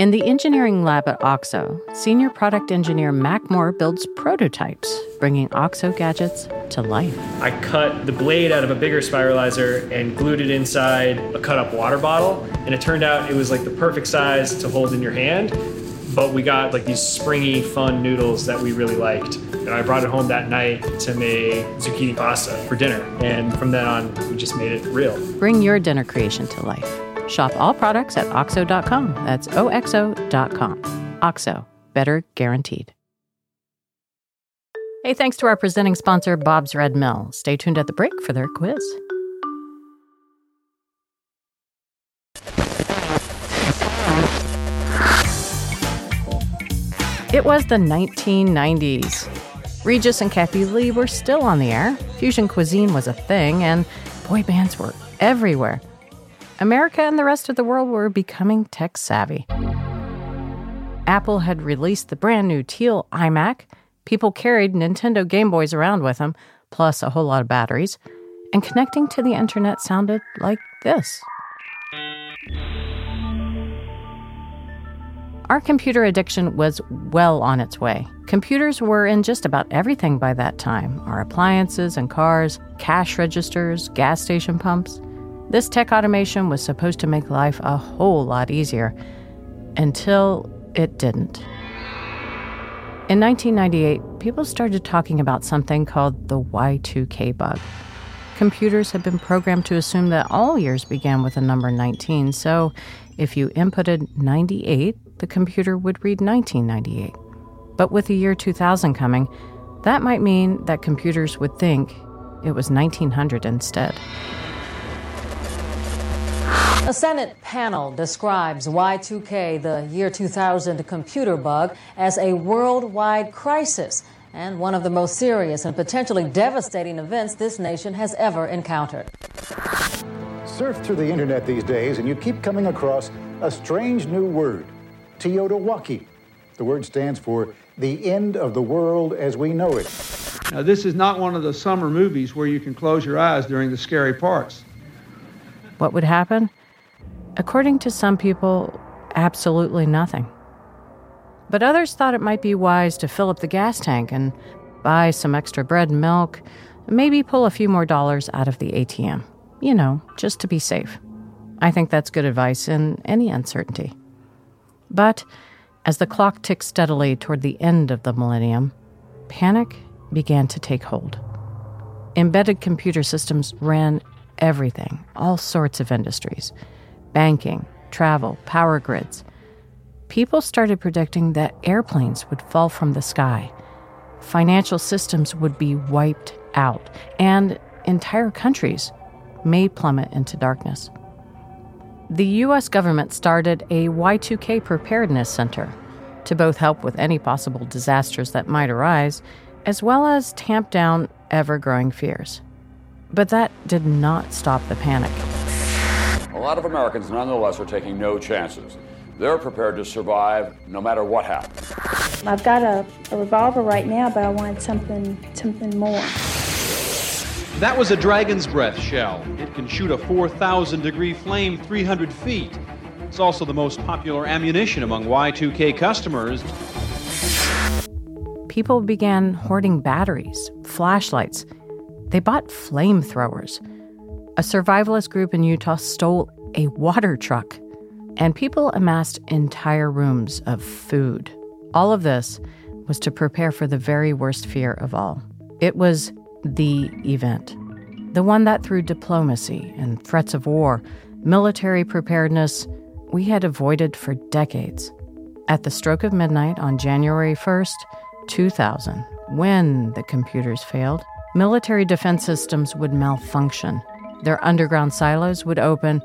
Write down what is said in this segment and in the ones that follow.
In the engineering lab at OXO, senior product engineer Mac Moore builds prototypes, bringing OXO gadgets to life. I cut the blade out of a bigger spiralizer and glued it inside a cut up water bottle, and it turned out it was like the perfect size to hold in your hand. But we got like these springy, fun noodles that we really liked. And I brought it home that night to make zucchini pasta for dinner. And from then on, we just made it real. Bring your dinner creation to life. Shop all products at OXO.com. That's OXO.com. OXO, better guaranteed. Hey, thanks to our presenting sponsor, Bob's Red Mill. Stay tuned at the break for their quiz. It was the 1990s. Regis and Kathie Lee were still on the air, fusion cuisine was a thing, and boy bands were everywhere. America and the rest of the world were becoming tech savvy. Apple had released the brand new teal iMac. People carried Nintendo Game Boys around with them, plus a whole lot of batteries. And connecting to the internet sounded like this. Our computer addiction was well on its way. Computers were in just about everything by that time our appliances and cars, cash registers, gas station pumps. This tech automation was supposed to make life a whole lot easier until it didn't. In 1998, people started talking about something called the Y2K bug. Computers had been programmed to assume that all years began with the number 19, so if you inputted 98, the computer would read 1998. But with the year 2000 coming, that might mean that computers would think it was 1900 instead. A Senate panel describes Y2K, the year 2000 computer bug, as a worldwide crisis and one of the most serious and potentially devastating events this nation has ever encountered. Surf through the internet these days and you keep coming across a strange new word, TEOTWAWKI. The word stands for the end of the world as we know it. Now, this is not one of the summer movies where you can close your eyes during the scary parts. What would happen? According to some people, absolutely nothing. But others thought it might be wise to fill up the gas tank and buy some extra bread and milk, maybe pull a few more dollars out of the ATM. You know, just to be safe. I think that's good advice in any uncertainty. But as the clock ticked steadily toward the end of the millennium, panic began to take hold. Embedded computer systems ran everything, all sorts of industries banking, travel, power grids. People started predicting that airplanes would fall from the sky, financial systems would be wiped out, and entire countries may plummet into darkness. The U.S. government started a Y2K Preparedness Center to both help with any possible disasters that might arise, as well as tamp down ever growing fears. But that did not stop the panic. A lot of Americans, nonetheless, are taking no chances. They're prepared to survive no matter what happens. I've got a, a revolver right now, but I wanted something, something more. That was a dragon's breath shell. It can shoot a 4,000 degree flame 300 feet. It's also the most popular ammunition among Y2K customers. People began hoarding batteries, flashlights. They bought flamethrowers a survivalist group in Utah stole a water truck, and people amassed entire rooms of food. All of this was to prepare for the very worst fear of all. It was the event, the one that through diplomacy and threats of war, military preparedness, we had avoided for decades. At the stroke of midnight on January 1st, 2000, when the computers failed, military defense systems would malfunction their underground silos would open,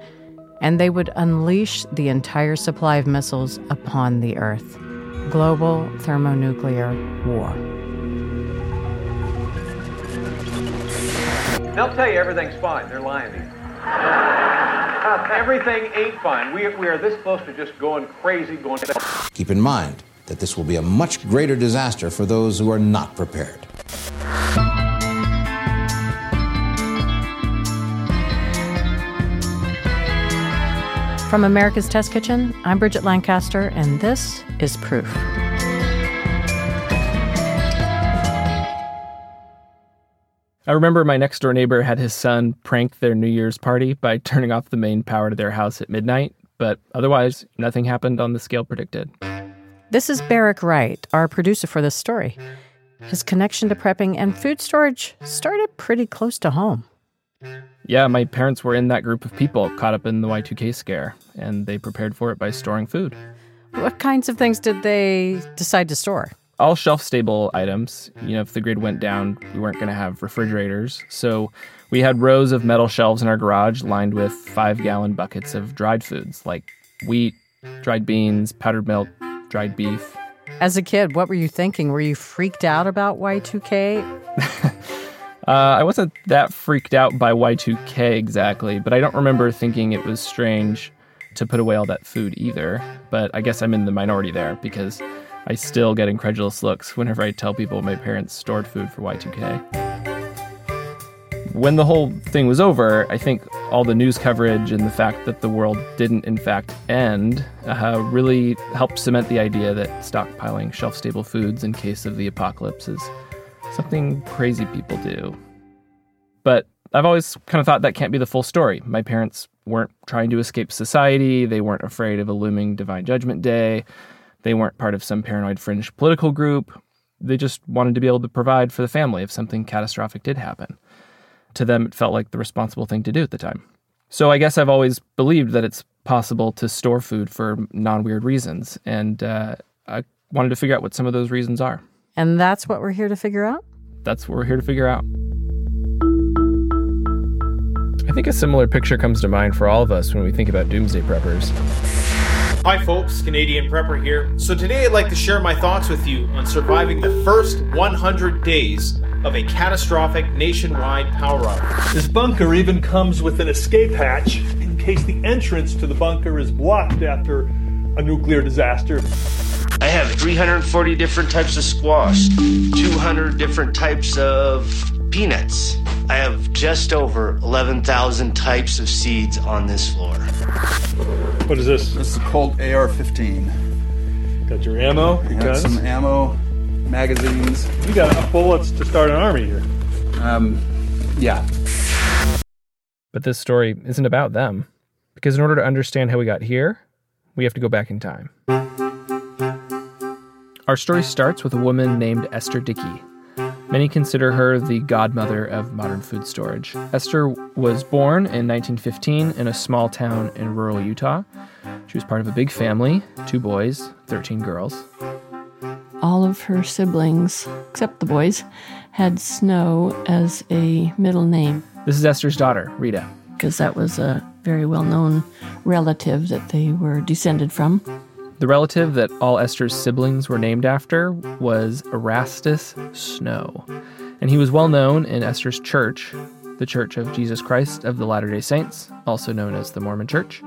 and they would unleash the entire supply of missiles upon the Earth. Global thermonuclear war. They'll tell you everything's fine. They're lying to you. Everything ain't fine. We, we are this close to just going crazy, going. Keep in mind that this will be a much greater disaster for those who are not prepared. From America's Test Kitchen, I'm Bridget Lancaster, and this is Proof. I remember my next door neighbor had his son prank their New Year's party by turning off the main power to their house at midnight, but otherwise, nothing happened on the scale predicted. This is Barrick Wright, our producer for this story. His connection to prepping and food storage started pretty close to home. Yeah, my parents were in that group of people caught up in the Y2K scare, and they prepared for it by storing food. What kinds of things did they decide to store? all shelf stable items. You know, if the grid went down, we weren't going to have refrigerators. So we had rows of metal shelves in our garage lined with five gallon buckets of dried foods like wheat, dried beans, powdered milk, dried beef. As a kid, what were you thinking? Were you freaked out about Y2K? uh, I wasn't that freaked out by Y2K exactly, but I don't remember thinking it was strange to put away all that food either. But I guess I'm in the minority there because I still get incredulous looks whenever I tell people my parents stored food for Y2K. When the whole thing was over, I think all the news coverage and the fact that the world didn't, in fact, end uh, really helped cement the idea that stockpiling shelf stable foods in case of the apocalypse is something crazy people do. But I've always kind of thought that can't be the full story. My parents weren't trying to escape society, they weren't afraid of a looming divine judgment day. They weren't part of some paranoid fringe political group. They just wanted to be able to provide for the family if something catastrophic did happen. To them, it felt like the responsible thing to do at the time. So I guess I've always believed that it's possible to store food for non weird reasons. And uh, I wanted to figure out what some of those reasons are. And that's what we're here to figure out? That's what we're here to figure out. I think a similar picture comes to mind for all of us when we think about doomsday preppers. Hi, folks, Canadian Prepper here. So, today I'd like to share my thoughts with you on surviving the first 100 days of a catastrophic nationwide power outage. This bunker even comes with an escape hatch in case the entrance to the bunker is blocked after a nuclear disaster. I have 340 different types of squash, 200 different types of peanuts. I have just over 11,000 types of seeds on this floor. What is this? This is a Colt AR-15. Got your ammo, your got some ammo, magazines. You got enough bullets to start an army here. Um, yeah. But this story isn't about them, because in order to understand how we got here, we have to go back in time. Our story starts with a woman named Esther Dickey. Many consider her the godmother of modern food storage. Esther was born in 1915 in a small town in rural Utah. She was part of a big family two boys, 13 girls. All of her siblings, except the boys, had Snow as a middle name. This is Esther's daughter, Rita. Because that was a very well known relative that they were descended from. The relative that all Esther's siblings were named after was Erastus Snow, and he was well known in Esther's church, the Church of Jesus Christ of the Latter day Saints, also known as the Mormon Church,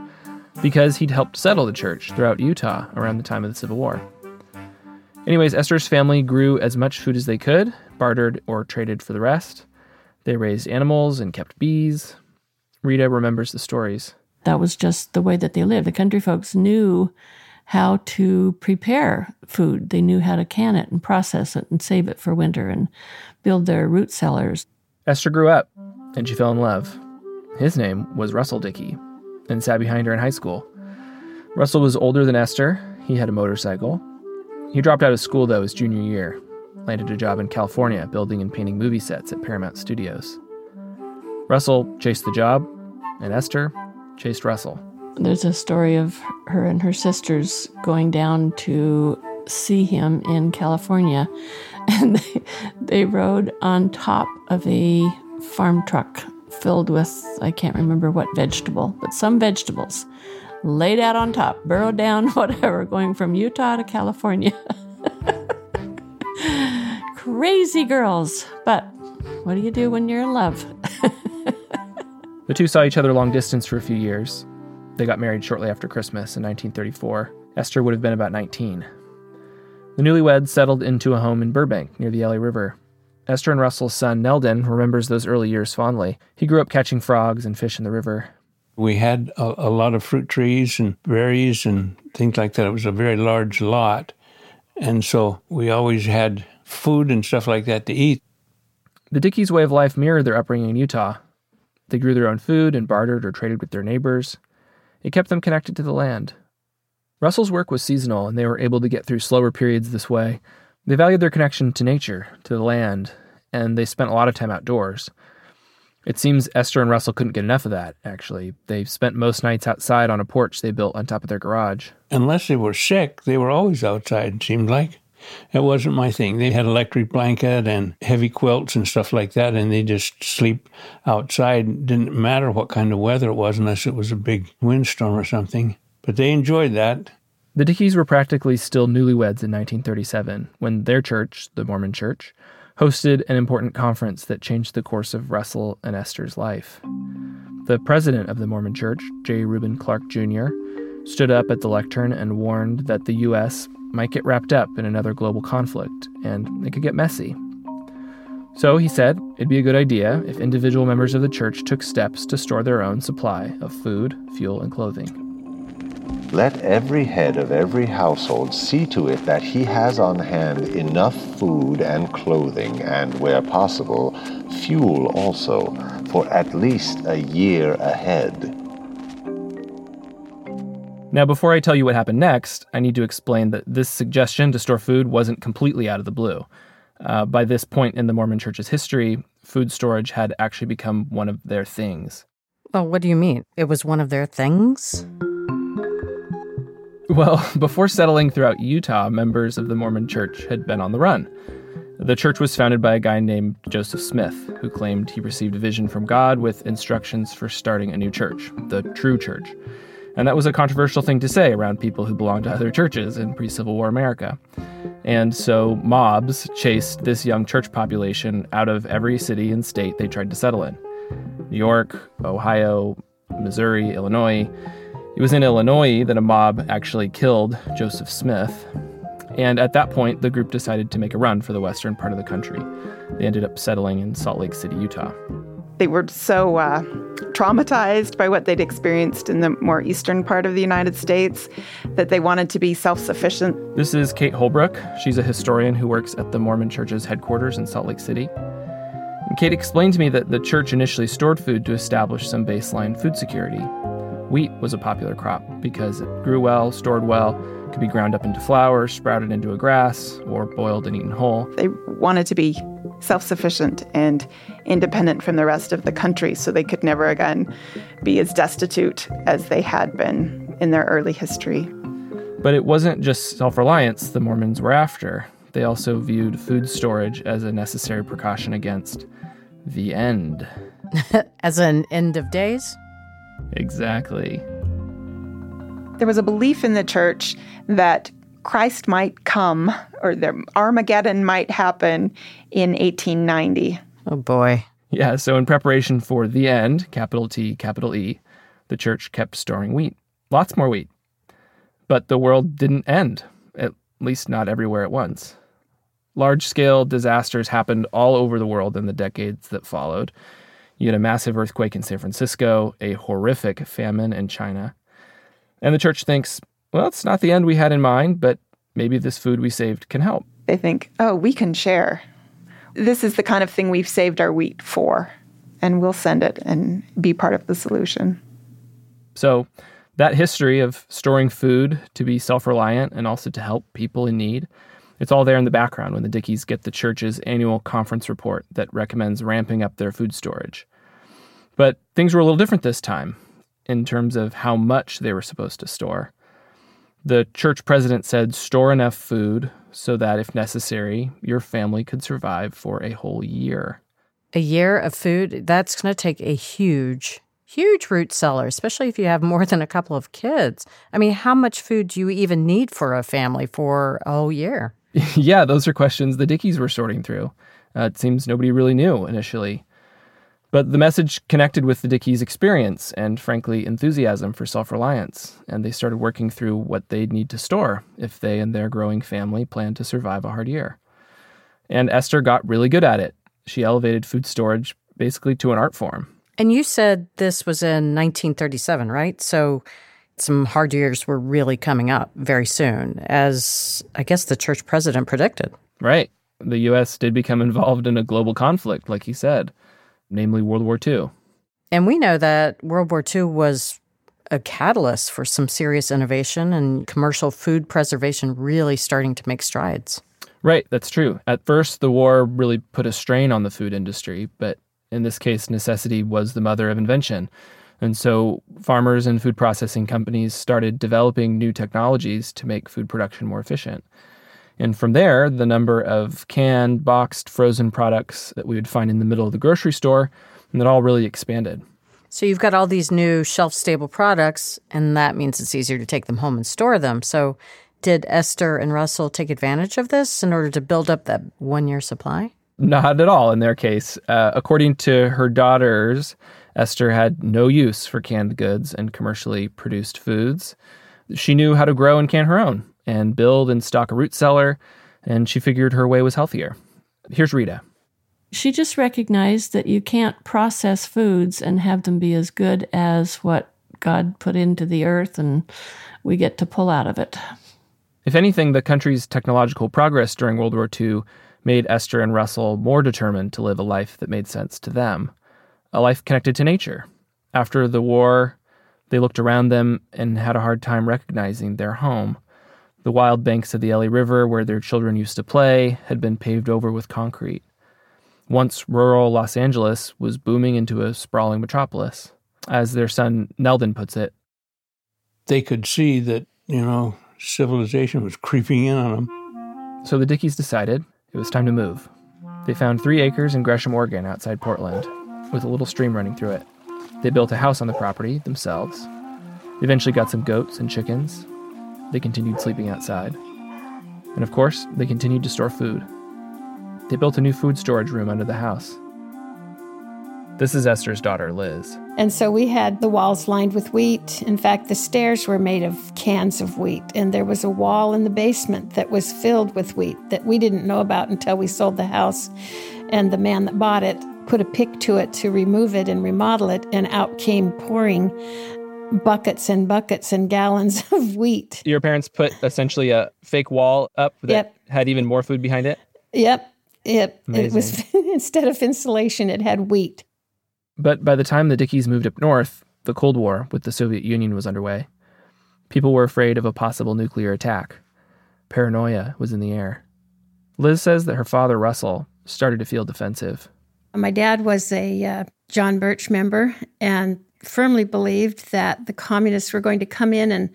because he'd helped settle the church throughout Utah around the time of the Civil War. Anyways, Esther's family grew as much food as they could, bartered or traded for the rest. They raised animals and kept bees. Rita remembers the stories. That was just the way that they lived. The country folks knew how to prepare food. They knew how to can it and process it and save it for winter and build their root cellars. Esther grew up and she fell in love. His name was Russell Dickey and sat behind her in high school. Russell was older than Esther. He had a motorcycle. He dropped out of school though his junior year, landed a job in California building and painting movie sets at Paramount Studios. Russell chased the job, and Esther chased Russell. There's a story of her and her sisters going down to see him in California, and they, they rode on top of a farm truck filled with, I can't remember what vegetable, but some vegetables laid out on top, burrowed down, whatever, going from Utah to California. Crazy girls, but what do you do when you're in love? the two saw each other long distance for a few years. They got married shortly after Christmas in 1934. Esther would have been about 19. The newlyweds settled into a home in Burbank near the LA River. Esther and Russell's son, Neldon, remembers those early years fondly. He grew up catching frogs and fish in the river. We had a, a lot of fruit trees and berries and things like that. It was a very large lot. And so we always had food and stuff like that to eat. The Dickeys' way of life mirrored their upbringing in Utah. They grew their own food and bartered or traded with their neighbors. It kept them connected to the land. Russell's work was seasonal, and they were able to get through slower periods this way. They valued their connection to nature, to the land, and they spent a lot of time outdoors. It seems Esther and Russell couldn't get enough of that, actually. They spent most nights outside on a porch they built on top of their garage. Unless they were sick, they were always outside, it seemed like. It wasn't my thing. They had electric blanket and heavy quilts and stuff like that, and they just sleep outside. Didn't matter what kind of weather it was, unless it was a big windstorm or something. But they enjoyed that. The Dickeys were practically still newlyweds in 1937 when their church, the Mormon Church, hosted an important conference that changed the course of Russell and Esther's life. The president of the Mormon Church, J. Reuben Clark Jr., stood up at the lectern and warned that the U.S. might get wrapped up in another global conflict and it could get messy. So he said it'd be a good idea if individual members of the church took steps to store their own supply of food, fuel, and clothing. Let every head of every household see to it that he has on hand enough food and clothing, and where possible, fuel also, for at least a year ahead. Now, before I tell you what happened next, I need to explain that this suggestion to store food wasn't completely out of the blue. Uh, by this point in the Mormon Church's history, food storage had actually become one of their things. Well, what do you mean? It was one of their things? Well, before settling throughout Utah, members of the Mormon Church had been on the run. The church was founded by a guy named Joseph Smith, who claimed he received a vision from God with instructions for starting a new church, the True Church. And that was a controversial thing to say around people who belonged to other churches in pre Civil War America. And so mobs chased this young church population out of every city and state they tried to settle in New York, Ohio, Missouri, Illinois. It was in Illinois that a mob actually killed Joseph Smith. And at that point, the group decided to make a run for the western part of the country. They ended up settling in Salt Lake City, Utah. They were so uh, traumatized by what they'd experienced in the more eastern part of the United States that they wanted to be self sufficient. This is Kate Holbrook. She's a historian who works at the Mormon Church's headquarters in Salt Lake City. And Kate explained to me that the church initially stored food to establish some baseline food security. Wheat was a popular crop because it grew well, stored well, could be ground up into flour, sprouted into a grass, or boiled and eaten whole. They wanted to be self sufficient and independent from the rest of the country so they could never again be as destitute as they had been in their early history. But it wasn't just self reliance the Mormons were after. They also viewed food storage as a necessary precaution against the end. as an end of days? Exactly. There was a belief in the church that Christ might come or the Armageddon might happen in 1890. Oh boy. Yeah, so in preparation for the end, capital T, capital E, the church kept storing wheat. Lots more wheat. But the world didn't end, at least not everywhere at once. Large scale disasters happened all over the world in the decades that followed, you had a massive earthquake in San Francisco, a horrific famine in China. And the church thinks, well, it's not the end we had in mind, but maybe this food we saved can help. They think, oh, we can share. This is the kind of thing we've saved our wheat for, and we'll send it and be part of the solution. So, that history of storing food to be self reliant and also to help people in need it's all there in the background when the Dickeys get the church's annual conference report that recommends ramping up their food storage. But things were a little different this time in terms of how much they were supposed to store. The church president said store enough food so that, if necessary, your family could survive for a whole year. A year of food? That's going to take a huge, huge root cellar, especially if you have more than a couple of kids. I mean, how much food do you even need for a family for a whole year? yeah, those are questions the Dickeys were sorting through. Uh, it seems nobody really knew initially. But the message connected with the Dickeys' experience and, frankly, enthusiasm for self reliance, and they started working through what they'd need to store if they and their growing family planned to survive a hard year. And Esther got really good at it. She elevated food storage basically to an art form. And you said this was in 1937, right? So some hard years were really coming up very soon, as I guess the church president predicted. Right. The U.S. did become involved in a global conflict, like he said, namely World War II. And we know that World War II was a catalyst for some serious innovation and commercial food preservation really starting to make strides. Right, that's true. At first, the war really put a strain on the food industry, but in this case, necessity was the mother of invention. And so farmers and food processing companies started developing new technologies to make food production more efficient. And from there, the number of canned, boxed, frozen products that we would find in the middle of the grocery store, and that all really expanded. So you've got all these new shelf stable products, and that means it's easier to take them home and store them. So did Esther and Russell take advantage of this in order to build up that one year supply? Not at all in their case. Uh, according to her daughters, Esther had no use for canned goods and commercially produced foods. She knew how to grow and can her own and build and stock a root cellar, and she figured her way was healthier. Here's Rita. She just recognized that you can't process foods and have them be as good as what God put into the earth and we get to pull out of it. If anything, the country's technological progress during World War II made Esther and Russell more determined to live a life that made sense to them a life connected to nature. After the war, they looked around them and had a hard time recognizing their home. The wild banks of the LA River, where their children used to play, had been paved over with concrete. Once rural Los Angeles was booming into a sprawling metropolis. As their son Neldon puts it, they could see that, you know, civilization was creeping in on them. So the Dickeys decided it was time to move. They found three acres in Gresham, Oregon, outside Portland with a little stream running through it. They built a house on the property themselves. They eventually got some goats and chickens. They continued sleeping outside. And of course, they continued to store food. They built a new food storage room under the house. This is Esther's daughter, Liz. And so we had the walls lined with wheat. In fact, the stairs were made of cans of wheat. And there was a wall in the basement that was filled with wheat that we didn't know about until we sold the house. And the man that bought it put a pick to it to remove it and remodel it, and out came pouring buckets and buckets and gallons of wheat. Your parents put essentially a fake wall up that yep. had even more food behind it? Yep. Yep. Amazing. It was instead of insulation, it had wheat. But by the time the Dickeys moved up north, the Cold War with the Soviet Union was underway. People were afraid of a possible nuclear attack. Paranoia was in the air. Liz says that her father, Russell, started to feel defensive. My dad was a uh, John Birch member and firmly believed that the communists were going to come in and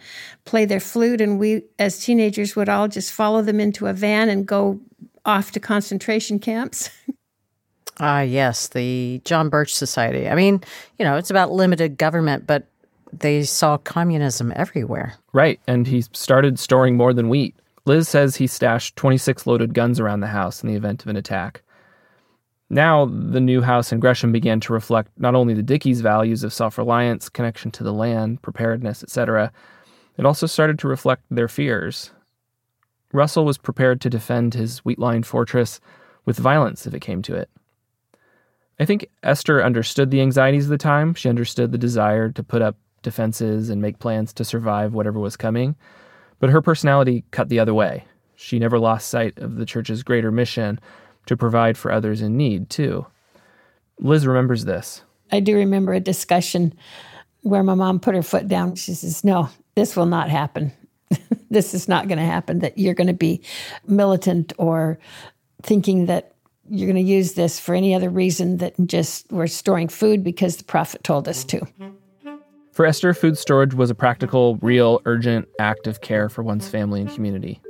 play their flute, and we, as teenagers, would all just follow them into a van and go off to concentration camps. Ah, uh, yes, the John Birch Society. I mean, you know, it's about limited government, but they saw communism everywhere. Right, and he started storing more than wheat. Liz says he stashed 26 loaded guns around the house in the event of an attack. Now, the new house in Gresham began to reflect not only the Dickeys' values of self reliance, connection to the land, preparedness, etc., it also started to reflect their fears. Russell was prepared to defend his wheat lined fortress with violence if it came to it. I think Esther understood the anxieties of the time. She understood the desire to put up defenses and make plans to survive whatever was coming. But her personality cut the other way. She never lost sight of the church's greater mission to provide for others in need, too. Liz remembers this. I do remember a discussion where my mom put her foot down. She says, No, this will not happen. this is not going to happen, that you're going to be militant or thinking that you're going to use this for any other reason that just we're storing food because the prophet told us to. For Esther, food storage was a practical, real, urgent act of care for one's family and community.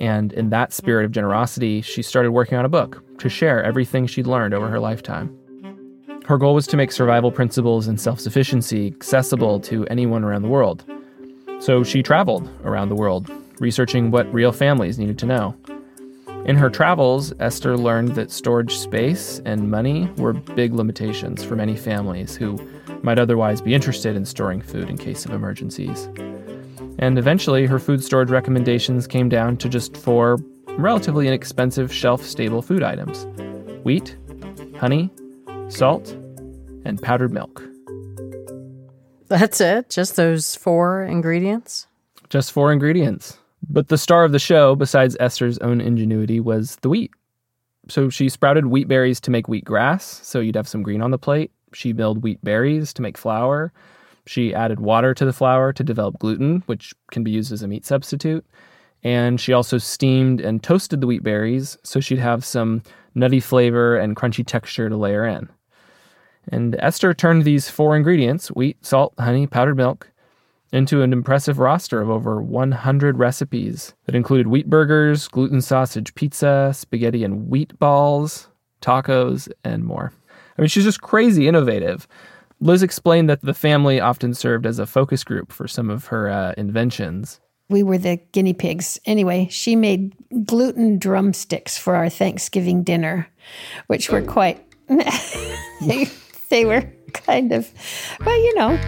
And in that mm-hmm. spirit of generosity, she started working on a book to share everything she'd learned over her lifetime. Her goal was to make survival principles and self sufficiency accessible to anyone around the world. So she traveled around the world, researching what real families needed to know. In her travels, Esther learned that storage space and money were big limitations for many families who might otherwise be interested in storing food in case of emergencies. And eventually, her food storage recommendations came down to just four relatively inexpensive shelf stable food items wheat, honey, salt, and powdered milk. That's it? Just those four ingredients? Just four ingredients. But the star of the show, besides Esther's own ingenuity, was the wheat. So she sprouted wheat berries to make wheat grass, so you'd have some green on the plate. She milled wheat berries to make flour. She added water to the flour to develop gluten, which can be used as a meat substitute. And she also steamed and toasted the wheat berries so she'd have some nutty flavor and crunchy texture to layer in. And Esther turned these four ingredients wheat, salt, honey, powdered milk into an impressive roster of over 100 recipes that included wheat burgers, gluten sausage pizza, spaghetti and wheat balls, tacos, and more. I mean, she's just crazy innovative. Liz explained that the family often served as a focus group for some of her uh, inventions. We were the guinea pigs. Anyway, she made gluten drumsticks for our Thanksgiving dinner, which were quite. they, they were kind of, well, you know.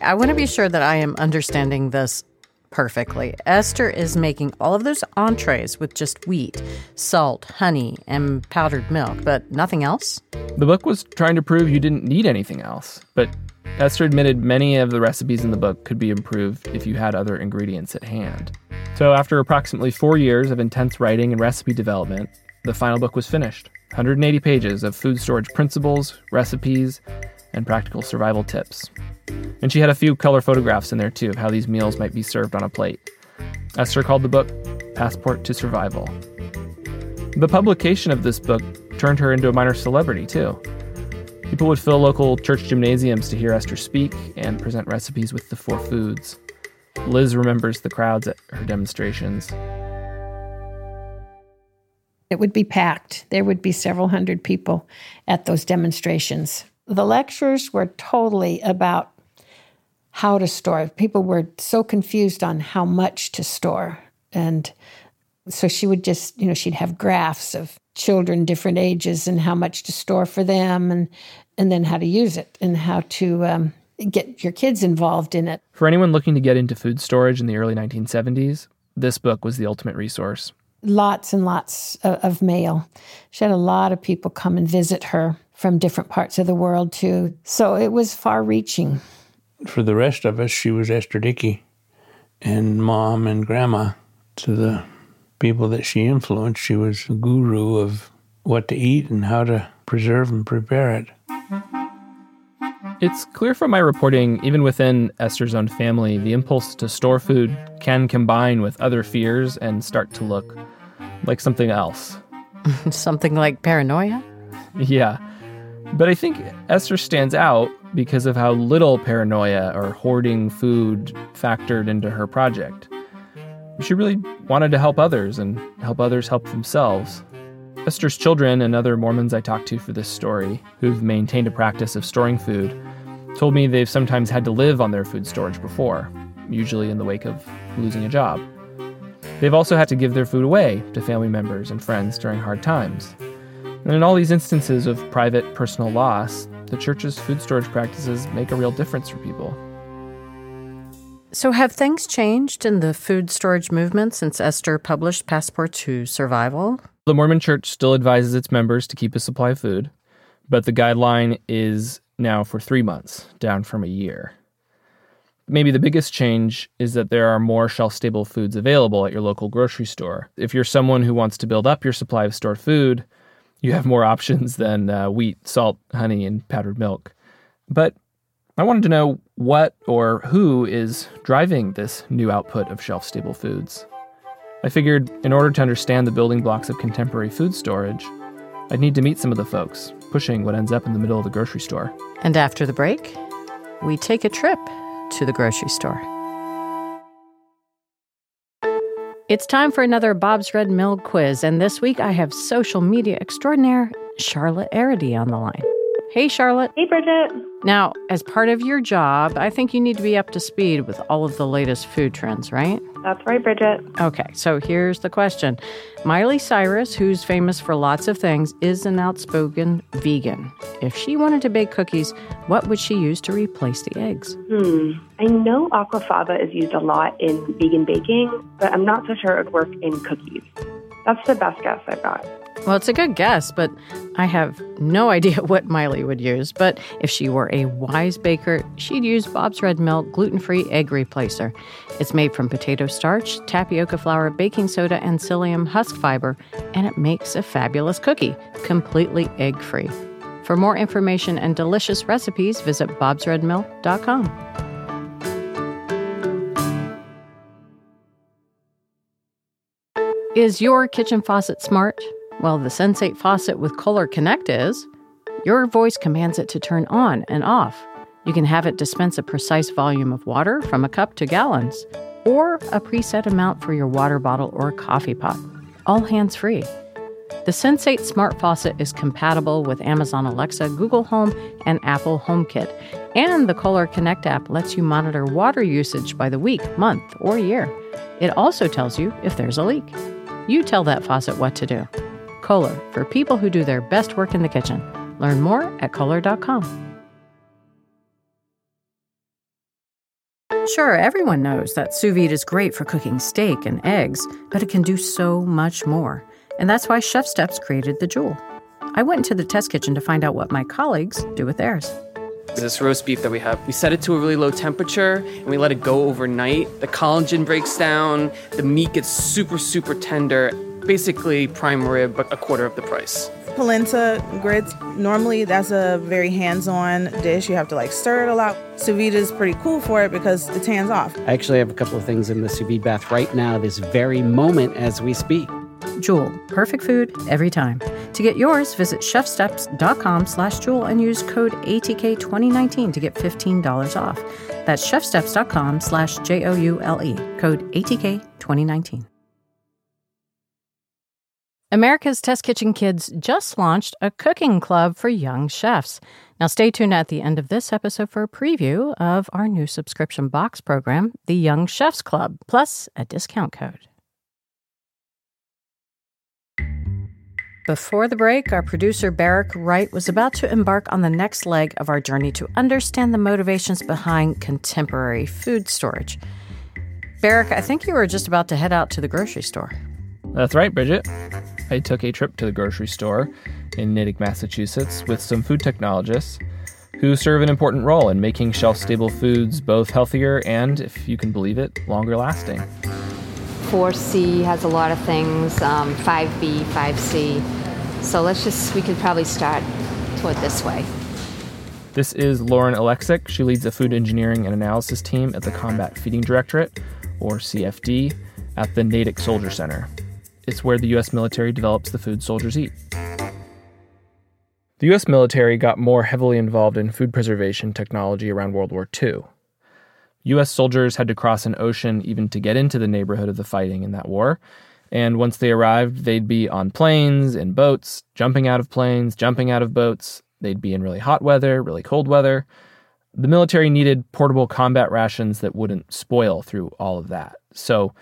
I want to be sure that I am understanding this perfectly. Esther is making all of those entrees with just wheat, salt, honey, and powdered milk, but nothing else? The book was trying to prove you didn't need anything else, but Esther admitted many of the recipes in the book could be improved if you had other ingredients at hand. So, after approximately four years of intense writing and recipe development, the final book was finished 180 pages of food storage principles, recipes, and practical survival tips. And she had a few color photographs in there too of how these meals might be served on a plate. Esther called the book Passport to Survival. The publication of this book turned her into a minor celebrity too. People would fill local church gymnasiums to hear Esther speak and present recipes with the four foods. Liz remembers the crowds at her demonstrations. It would be packed. There would be several hundred people at those demonstrations. The lectures were totally about how to store. People were so confused on how much to store. And so she would just, you know, she'd have graphs of children different ages and how much to store for them and and then how to use it and how to um, get your kids involved in it. For anyone looking to get into food storage in the early 1970s, this book was the ultimate resource. Lots and lots of, of mail. She had a lot of people come and visit her from different parts of the world too. So it was far reaching. For the rest of us, she was Esther Dickey and mom and grandma. To the people that she influenced, she was a guru of what to eat and how to preserve and prepare it. It's clear from my reporting, even within Esther's own family, the impulse to store food can combine with other fears and start to look like something else. something like paranoia? Yeah. But I think Esther stands out because of how little paranoia or hoarding food factored into her project. She really wanted to help others and help others help themselves. Esther's children and other Mormons I talked to for this story, who've maintained a practice of storing food, told me they've sometimes had to live on their food storage before, usually in the wake of losing a job. They've also had to give their food away to family members and friends during hard times. And in all these instances of private personal loss, the church's food storage practices make a real difference for people. So, have things changed in the food storage movement since Esther published Passport to Survival? The Mormon Church still advises its members to keep a supply of food, but the guideline is now for three months, down from a year. Maybe the biggest change is that there are more shelf stable foods available at your local grocery store. If you're someone who wants to build up your supply of stored food, you have more options than uh, wheat, salt, honey, and powdered milk. But I wanted to know what or who is driving this new output of shelf stable foods. I figured in order to understand the building blocks of contemporary food storage, I'd need to meet some of the folks pushing what ends up in the middle of the grocery store. And after the break, we take a trip to the grocery store. It's time for another Bob's Red Mill quiz, and this week I have social media extraordinaire Charlotte Arity on the line. Hey, Charlotte. Hey, Bridget. Now, as part of your job, I think you need to be up to speed with all of the latest food trends, right? That's right, Bridget. Okay, so here's the question Miley Cyrus, who's famous for lots of things, is an outspoken vegan. If she wanted to bake cookies, what would she use to replace the eggs? Hmm. I know aquafaba is used a lot in vegan baking, but I'm not so sure it would work in cookies. That's the best guess I've got. Well, it's a good guess, but I have no idea what Miley would use. But if she were a wise baker, she'd use Bob's Red Mill gluten free egg replacer. It's made from potato starch, tapioca flour, baking soda, and psyllium husk fiber, and it makes a fabulous cookie, completely egg free. For more information and delicious recipes, visit bobsredmill.com. Is your kitchen faucet smart? Well, the Sensate faucet with Kohler Connect is. Your voice commands it to turn on and off. You can have it dispense a precise volume of water from a cup to gallons, or a preset amount for your water bottle or coffee pot, all hands free. The Sensate Smart Faucet is compatible with Amazon Alexa, Google Home, and Apple HomeKit. And the Kohler Connect app lets you monitor water usage by the week, month, or year. It also tells you if there's a leak. You tell that faucet what to do. Kohler, for people who do their best work in the kitchen. Learn more at Kohler.com. Sure, everyone knows that sous vide is great for cooking steak and eggs, but it can do so much more. And that's why ChefSteps created the Joule. I went into the test kitchen to find out what my colleagues do with theirs. This roast beef that we have, we set it to a really low temperature and we let it go overnight. The collagen breaks down, the meat gets super, super tender. Basically, prime rib, but a quarter of the price. Polenta grits, normally that's a very hands-on dish. You have to like stir it a lot. Sous vide is pretty cool for it because it's hands off. I actually have a couple of things in the sous vide bath right now, this very moment as we speak. Joule, perfect food every time. To get yours, visit chefsteps.com slash Joule and use code ATK2019 to get $15 off. That's chefsteps.com slash J-O-U-L-E, code ATK2019. America's Test Kitchen Kids just launched a cooking club for young chefs. Now, stay tuned at the end of this episode for a preview of our new subscription box program, the Young Chefs Club, plus a discount code. Before the break, our producer Barrick Wright was about to embark on the next leg of our journey to understand the motivations behind contemporary food storage. Barrick, I think you were just about to head out to the grocery store. That's right, Bridget. I took a trip to the grocery store in Natick, Massachusetts with some food technologists who serve an important role in making shelf stable foods both healthier and, if you can believe it, longer lasting. 4C has a lot of things, um, 5B, 5C. So let's just, we could probably start toward this way. This is Lauren Oleksyk. She leads the food engineering and analysis team at the Combat Feeding Directorate, or CFD, at the Natick Soldier Center. It's where the U.S. military develops the food soldiers eat. The U.S. military got more heavily involved in food preservation technology around World War II. U.S. soldiers had to cross an ocean even to get into the neighborhood of the fighting in that war, and once they arrived, they'd be on planes, in boats, jumping out of planes, jumping out of boats. They'd be in really hot weather, really cold weather. The military needed portable combat rations that wouldn't spoil through all of that. So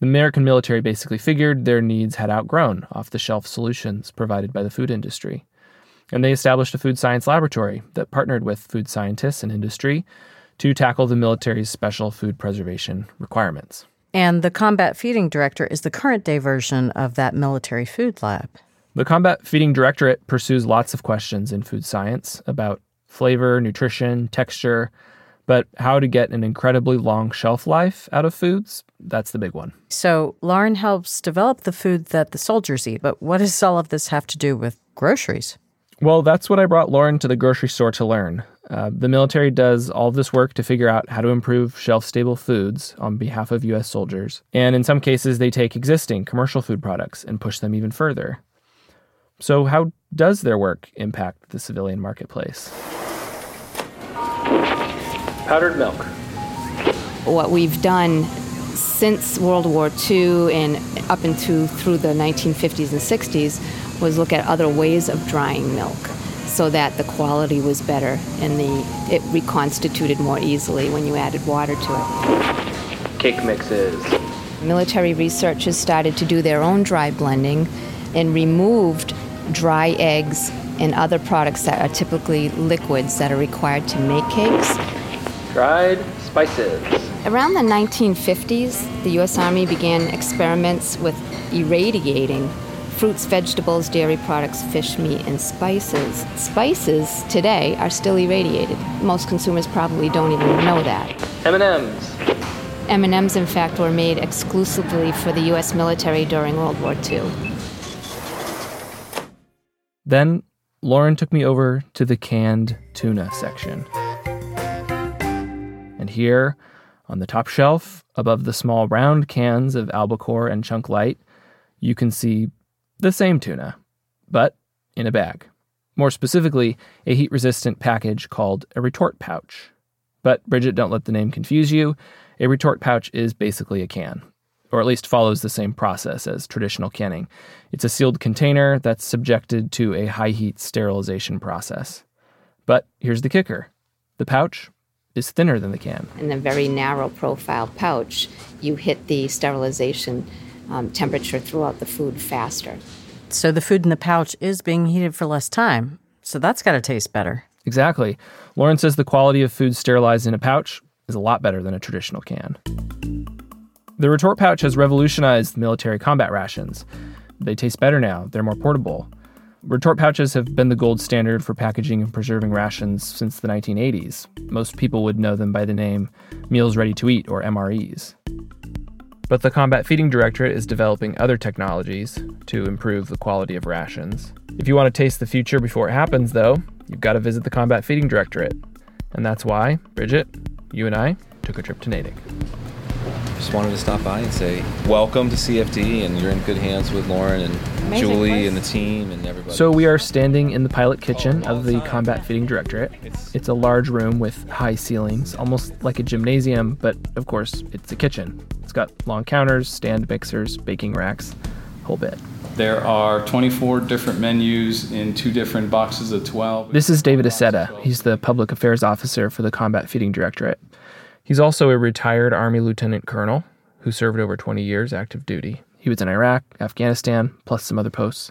the American military basically figured their needs had outgrown off the shelf solutions provided by the food industry. And they established a food science laboratory that partnered with food scientists and industry to tackle the military's special food preservation requirements. And the Combat Feeding Directorate the current day version of that military food lab. The Combat Feeding Directorate pursues lots of questions in food science about flavor, nutrition, texture, but how to get an incredibly long shelf life out of foods, that's the big one. So, Lauren helps develop the food that the soldiers eat, but what does all of this have to do with groceries? Well, that's what I brought Lauren to the grocery store to learn. Uh, the military does all this work to figure out how to improve shelf stable foods on behalf of U.S. soldiers. And in some cases, they take existing commercial food products and push them even further. So, how does their work impact the civilian marketplace? Powdered milk. What we've done since World War II and up into through the 1950s and 60s was look at other ways of drying milk so that the quality was better and the it reconstituted more easily when you added water to it. Cake mixes. Military researchers started to do their own dry blending and removed dry eggs and other products that are typically liquids that are required to make cakes. Dried spices. Around the 1950s, the U.S. Army began experiments with irradiating fruits, vegetables, dairy products, fish, meat, and spices. Spices today are still irradiated. Most consumers probably don't even know that. M&Ms. M&Ms, in fact, were made exclusively for the U.S. military during World War II. Then Lauren took me over to the canned tuna section. And here, on the top shelf, above the small round cans of albacore and chunk light, you can see the same tuna, but in a bag. More specifically, a heat resistant package called a retort pouch. But, Bridget, don't let the name confuse you. A retort pouch is basically a can, or at least follows the same process as traditional canning. It's a sealed container that's subjected to a high heat sterilization process. But here's the kicker the pouch is thinner than the can. In a very narrow profile pouch, you hit the sterilization um, temperature throughout the food faster. So the food in the pouch is being heated for less time. So that's got to taste better. Exactly. Lauren says the quality of food sterilized in a pouch is a lot better than a traditional can. The retort pouch has revolutionized military combat rations. They taste better now, they're more portable. Retort pouches have been the gold standard for packaging and preserving rations since the 1980s. Most people would know them by the name Meals Ready to Eat or MREs. But the Combat Feeding Directorate is developing other technologies to improve the quality of rations. If you want to taste the future before it happens, though, you've got to visit the Combat Feeding Directorate. And that's why, Bridget, you and I took a trip to Natick. Just wanted to stop by and say welcome to CFD, and you're in good hands with Lauren and Amazing Julie place. and the team and everybody. So we are standing in the pilot kitchen of the Combat Feeding Directorate. It's a large room with high ceilings, almost like a gymnasium, but of course, it's a kitchen. It's got long counters, stand mixers, baking racks, whole bit. There are 24 different menus in two different boxes of 12. This is David Accetta. He's the public affairs officer for the Combat Feeding Directorate. He's also a retired Army lieutenant colonel who served over 20 years active duty. He was in Iraq, Afghanistan, plus some other posts.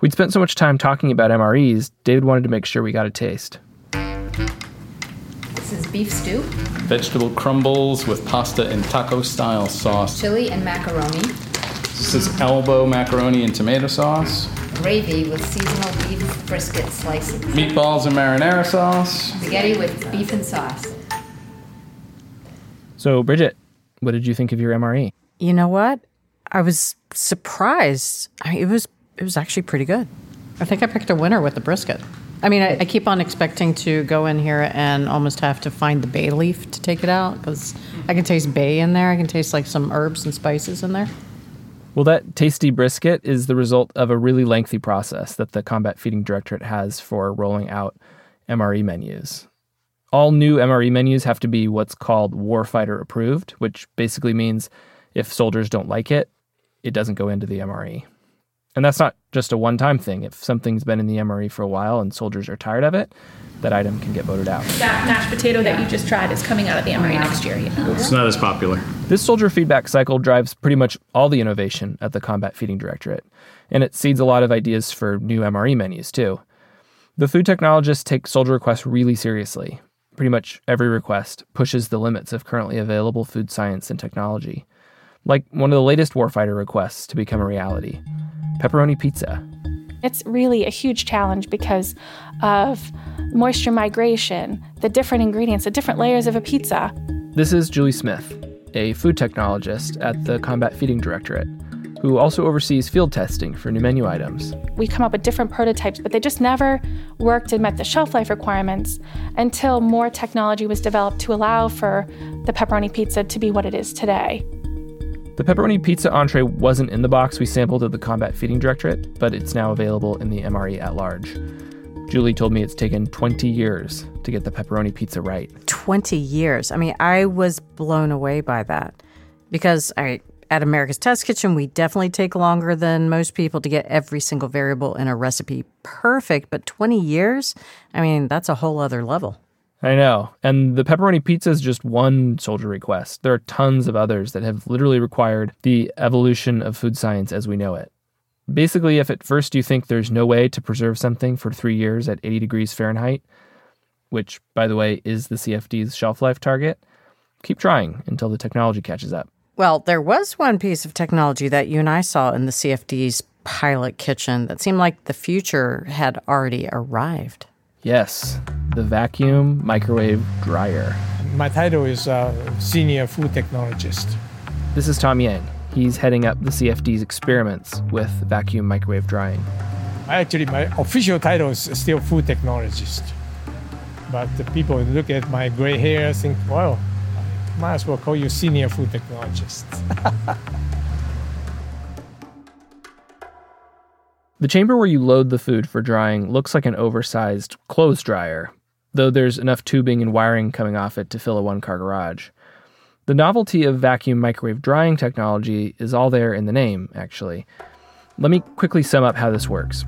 We'd spent so much time talking about MREs, David wanted to make sure we got a taste. This is beef stew, Vegetable crumbles with pasta and taco style sauce. chili and macaroni, This is elbow macaroni and tomato sauce. gravy with seasonal beef brisket slices, Meatballs and marinara sauce. spaghetti with beef and sauce. So, Bridget, what did you think of your? MRE? You know what? I was surprised. I mean, it was it was actually pretty good. I think I picked a winner with the brisket. I mean, I, I keep on expecting to go in here and almost have to find the bay leaf to take it out because I can taste bay in there. I can taste like some herbs and spices in there. Well, that tasty brisket is the result of a really lengthy process that the Combat Feeding Directorate has for rolling out MRE menus. All new MRE menus have to be what's called warfighter approved, which basically means if soldiers don't like it, it doesn't go into the MRE. And that's not just a one time thing. If something's been in the MRE for a while and soldiers are tired of it, that item can get voted out. That mashed potato that you just tried is coming out of the MRE next year. It's not as popular. This soldier feedback cycle drives pretty much all the innovation at the Combat Feeding Directorate, and it seeds a lot of ideas for new MRE menus, too. The food technologists take soldier requests really seriously. Pretty much every request pushes the limits of currently available food science and technology. Like one of the latest warfighter requests to become a reality pepperoni pizza. It's really a huge challenge because of moisture migration, the different ingredients, the different layers of a pizza. This is Julie Smith, a food technologist at the Combat Feeding Directorate, who also oversees field testing for new menu items. We come up with different prototypes, but they just never worked and met the shelf life requirements until more technology was developed to allow for the pepperoni pizza to be what it is today. The pepperoni pizza entree wasn't in the box we sampled at the Combat Feeding Directorate, but it's now available in the MRE at large. Julie told me it's taken 20 years to get the pepperoni pizza right. 20 years. I mean, I was blown away by that because I, at America's Test Kitchen, we definitely take longer than most people to get every single variable in a recipe perfect. But 20 years, I mean, that's a whole other level. I know. And the pepperoni pizza is just one soldier request. There are tons of others that have literally required the evolution of food science as we know it. Basically, if at first you think there's no way to preserve something for three years at 80 degrees Fahrenheit, which, by the way, is the CFD's shelf life target, keep trying until the technology catches up. Well, there was one piece of technology that you and I saw in the CFD's pilot kitchen that seemed like the future had already arrived. Yes, the vacuum microwave dryer. My title is uh, Senior Food Technologist. This is Tom Yang. He's heading up the CFD's experiments with vacuum microwave drying. I actually, my official title is still Food Technologist. But the people look at my gray hair think, well, might as well call you Senior Food Technologist. The chamber where you load the food for drying looks like an oversized clothes dryer, though there's enough tubing and wiring coming off it to fill a one car garage. The novelty of vacuum microwave drying technology is all there in the name, actually. Let me quickly sum up how this works.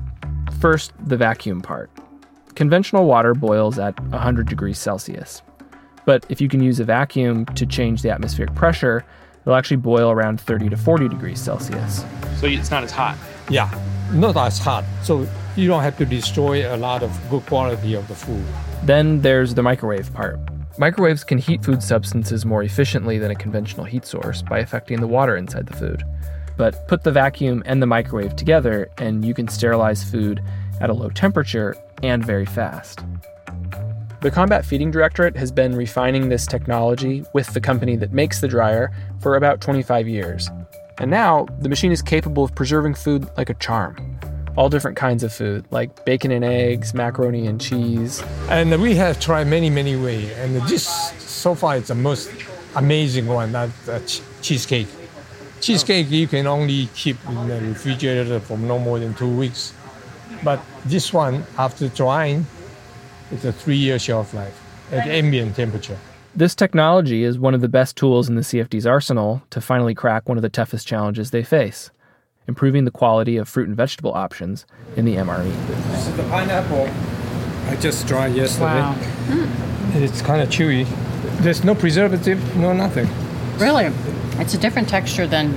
First, the vacuum part. Conventional water boils at 100 degrees Celsius. But if you can use a vacuum to change the atmospheric pressure, it'll actually boil around 30 to 40 degrees Celsius. So it's not as hot. Yeah, not as hot. So you don't have to destroy a lot of good quality of the food. Then there's the microwave part. Microwaves can heat food substances more efficiently than a conventional heat source by affecting the water inside the food. But put the vacuum and the microwave together, and you can sterilize food at a low temperature and very fast. The Combat Feeding Directorate has been refining this technology with the company that makes the dryer for about 25 years. And now, the machine is capable of preserving food like a charm. All different kinds of food, like bacon and eggs, macaroni and cheese. And we have tried many, many ways. And this, so far, it's the most amazing one, that, that cheesecake. Cheesecake, you can only keep in the refrigerator for no more than two weeks. But this one, after drying, it's a three year shelf life at ambient temperature. This technology is one of the best tools in the CFD's arsenal to finally crack one of the toughest challenges they face improving the quality of fruit and vegetable options in the MRE. This is the pineapple I just dried yesterday. Wow. And It's kind of chewy. There's no preservative, no nothing. Really? It's a different texture than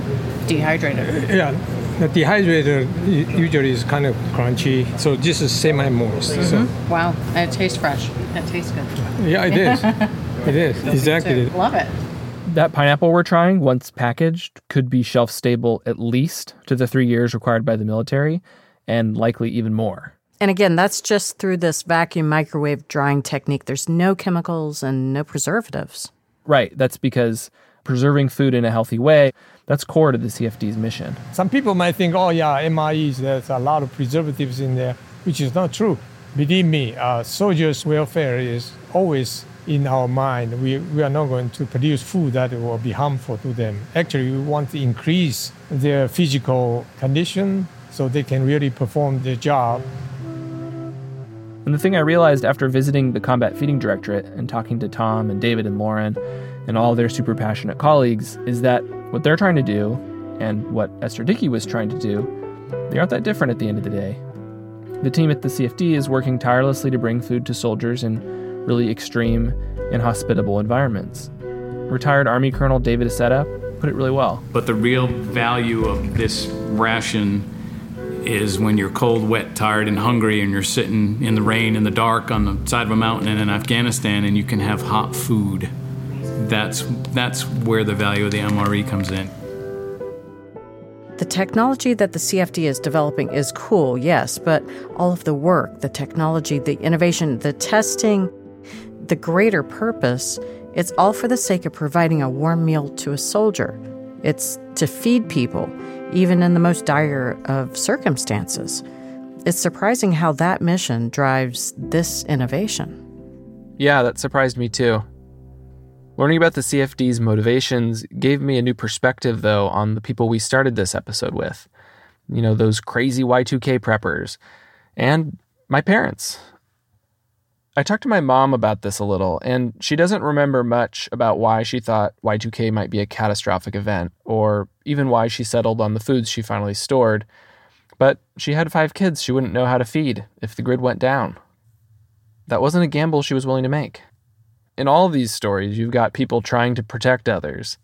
dehydrated. Yeah, the dehydrator usually is kind of crunchy, so this is semi-moist. So Mhm. Wow, and it tastes fresh. It tastes good. yeah, it is. it is exactly. Love it. That pineapple we're trying, once packaged, could be shelf stable at least to the three years required by the military, and likely even more. And again, that's just through this vacuum microwave drying technique. There's no chemicals and no preservatives. Right, that's because preserving food in a healthy way, that's core to the CFD's mission. Some people might think, oh yeah, MREs, there's a lot of preservatives in there, which is not true. Believe me, uh, soldiers' welfare is always in our mind. We, we are not going to produce food that will be harmful to them. Actually, we want to increase their physical condition so they can really perform their job. And the thing I realized after visiting the Combat Feeding Directorate and talking to Tom and David and Lauren and all their super passionate colleagues is that what they're trying to do and what Esther Dickey was trying to do, they aren't that different at the end of the day. The team at the CFD is working tirelessly to bring food to soldiers in really extreme and hospitable environments. Retired Army Colonel David Accetta put it really well. But the real value of this ration is when you're cold, wet, tired, and hungry, and you're sitting in the rain in the dark on the side of a mountain in Afghanistan, and you can have hot food. That's that's where the value of the MRE comes in. The technology that the CFD is developing is cool, yes, but all of the work, the technology, the innovation, the testing, the greater purpose, it's all for the sake of providing a warm meal to a soldier. It's to feed people, even in the most dire of circumstances. It's surprising how that mission drives this innovation. Yeah, that surprised me too. Learning about the CFD's motivations gave me a new perspective, though, on the people we started this episode with. You know, those crazy Y2K preppers. And my parents. I talked to my mom about this a little, and she doesn't remember much about why she thought Y2K might be a catastrophic event, or even why she settled on the foods she finally stored. But she had five kids she wouldn't know how to feed if the grid went down. That wasn't a gamble she was willing to make. In all of these stories, you've got people trying to protect others.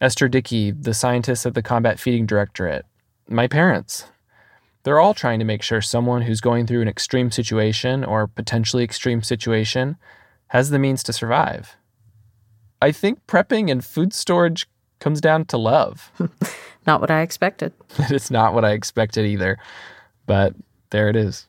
Esther Dickey, the scientist at the Combat Feeding Directorate, my parents. They're all trying to make sure someone who's going through an extreme situation or potentially extreme situation has the means to survive. I think prepping and food storage comes down to love. not what I expected. it's not what I expected either. But there it is.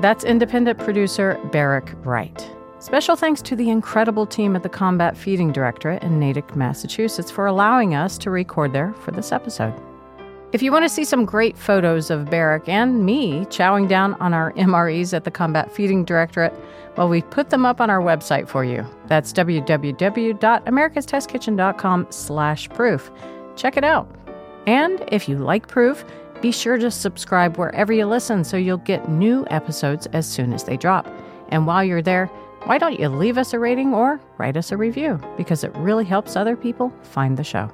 That's independent producer Barrick Wright. Special thanks to the incredible team at the Combat Feeding Directorate in Natick, Massachusetts, for allowing us to record there for this episode. If you want to see some great photos of Barrick and me chowing down on our MREs at the Combat Feeding Directorate, well, we put them up on our website for you. That's www.americastestkitchen.com slash proof. Check it out. And if you like proof, be sure to subscribe wherever you listen so you'll get new episodes as soon as they drop. And while you're there, why don't you leave us a rating or write us a review? Because it really helps other people find the show.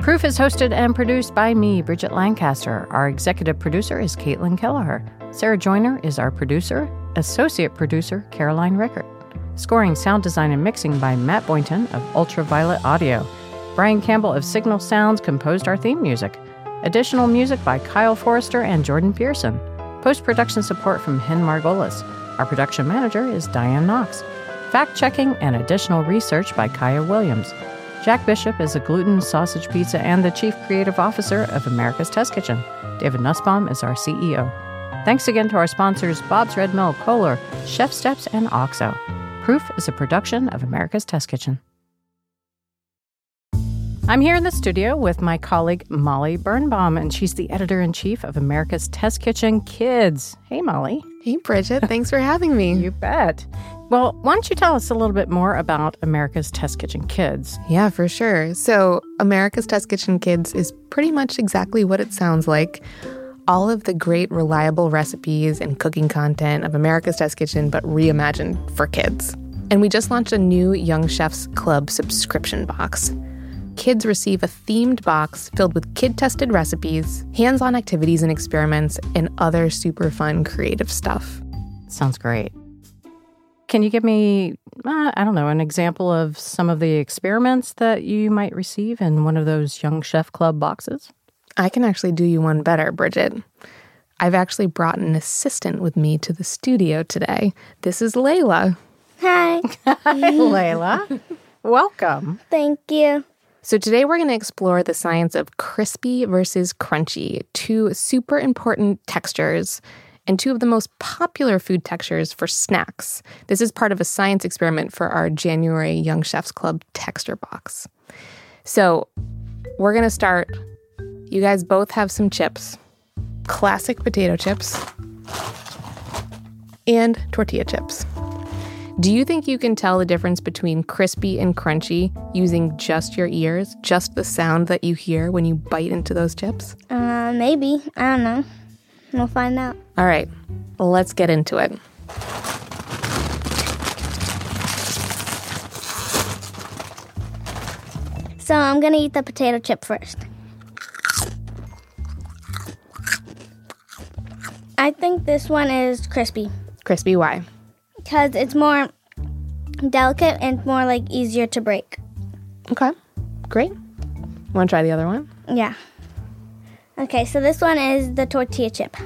Proof is hosted and produced by me, Bridget Lancaster. Our executive producer is Caitlin Kelleher. Sarah Joyner is our producer. Associate producer, Caroline Rickert. Scoring, sound design, and mixing by Matt Boynton of Ultraviolet Audio. Brian Campbell of Signal Sounds composed our theme music. Additional music by Kyle Forrester and Jordan Pearson. Post production support from Hen Margolis. Our production manager is Diane Knox. Fact checking and additional research by Kaya Williams. Jack Bishop is a gluten sausage pizza and the chief creative officer of America's Test Kitchen. David Nussbaum is our CEO. Thanks again to our sponsors Bob's Red Mill, Kohler, ChefSteps, and OXO. Proof is a production of America's Test Kitchen. I'm here in the studio with my colleague Molly Birnbaum, and she's the editor in chief of America's Test Kitchen Kids. Hey, Molly. Hey, Bridget. Thanks for having me. You bet. Well, why don't you tell us a little bit more about America's Test Kitchen Kids? Yeah, for sure. So, America's Test Kitchen Kids is pretty much exactly what it sounds like. All of the great, reliable recipes and cooking content of America's Test Kitchen, but reimagined for kids. And we just launched a new Young Chefs Club subscription box kids receive a themed box filled with kid tested recipes, hands on activities and experiments, and other super fun creative stuff. Sounds great. Can you give me, uh, I don't know, an example of some of the experiments that you might receive in one of those Young Chef Club boxes? I can actually do you one better, Bridget. I've actually brought an assistant with me to the studio today. This is Layla. Hi. Hi, Layla. Welcome. Thank you. So, today we're going to explore the science of crispy versus crunchy, two super important textures and two of the most popular food textures for snacks. This is part of a science experiment for our January Young Chefs Club texture box. So, we're going to start. You guys both have some chips classic potato chips and tortilla chips. Do you think you can tell the difference between crispy and crunchy using just your ears, just the sound that you hear when you bite into those chips? Uh, maybe. I don't know. We'll find out. All right, let's get into it. So I'm gonna eat the potato chip first. I think this one is crispy. Crispy, why? Because it's more delicate and more like easier to break. Okay, great. Want to try the other one? Yeah. Okay, so this one is the tortilla chip.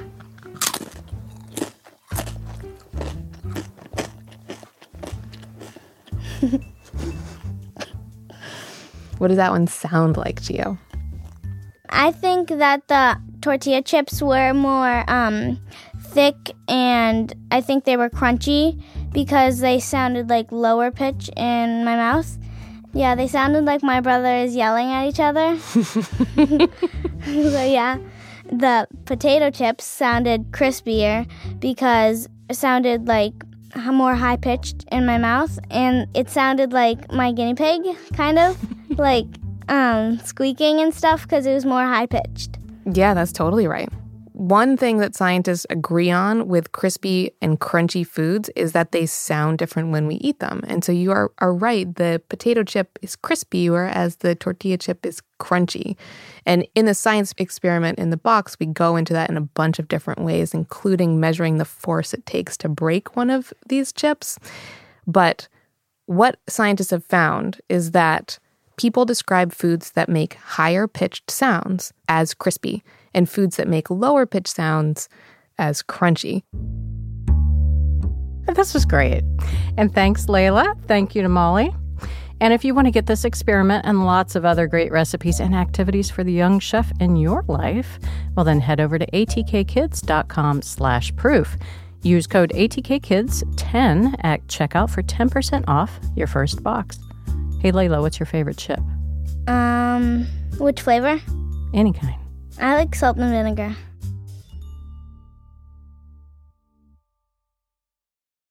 what does that one sound like to you? I think that the tortilla chips were more um, thick and I think they were crunchy because they sounded like lower pitch in my mouth. Yeah, they sounded like my brothers yelling at each other. so, yeah, the potato chips sounded crispier because it sounded like more high pitched in my mouth, and it sounded like my guinea pig, kind of like um, squeaking and stuff because it was more high pitched. Yeah, that's totally right. One thing that scientists agree on with crispy and crunchy foods is that they sound different when we eat them. And so you are, are right. The potato chip is crispy, whereas the tortilla chip is crunchy. And in the science experiment in the box, we go into that in a bunch of different ways, including measuring the force it takes to break one of these chips. But what scientists have found is that people describe foods that make higher pitched sounds as crispy and foods that make lower pitch sounds as crunchy. This was great. And thanks, Layla. Thank you to Molly. And if you want to get this experiment and lots of other great recipes and activities for the young chef in your life, well then head over to atkkids.com slash proof. Use code ATKKids10 at checkout for 10% off your first box. Hey Layla, what's your favorite chip? Um, which flavor? Any kind. I like salt and vinegar.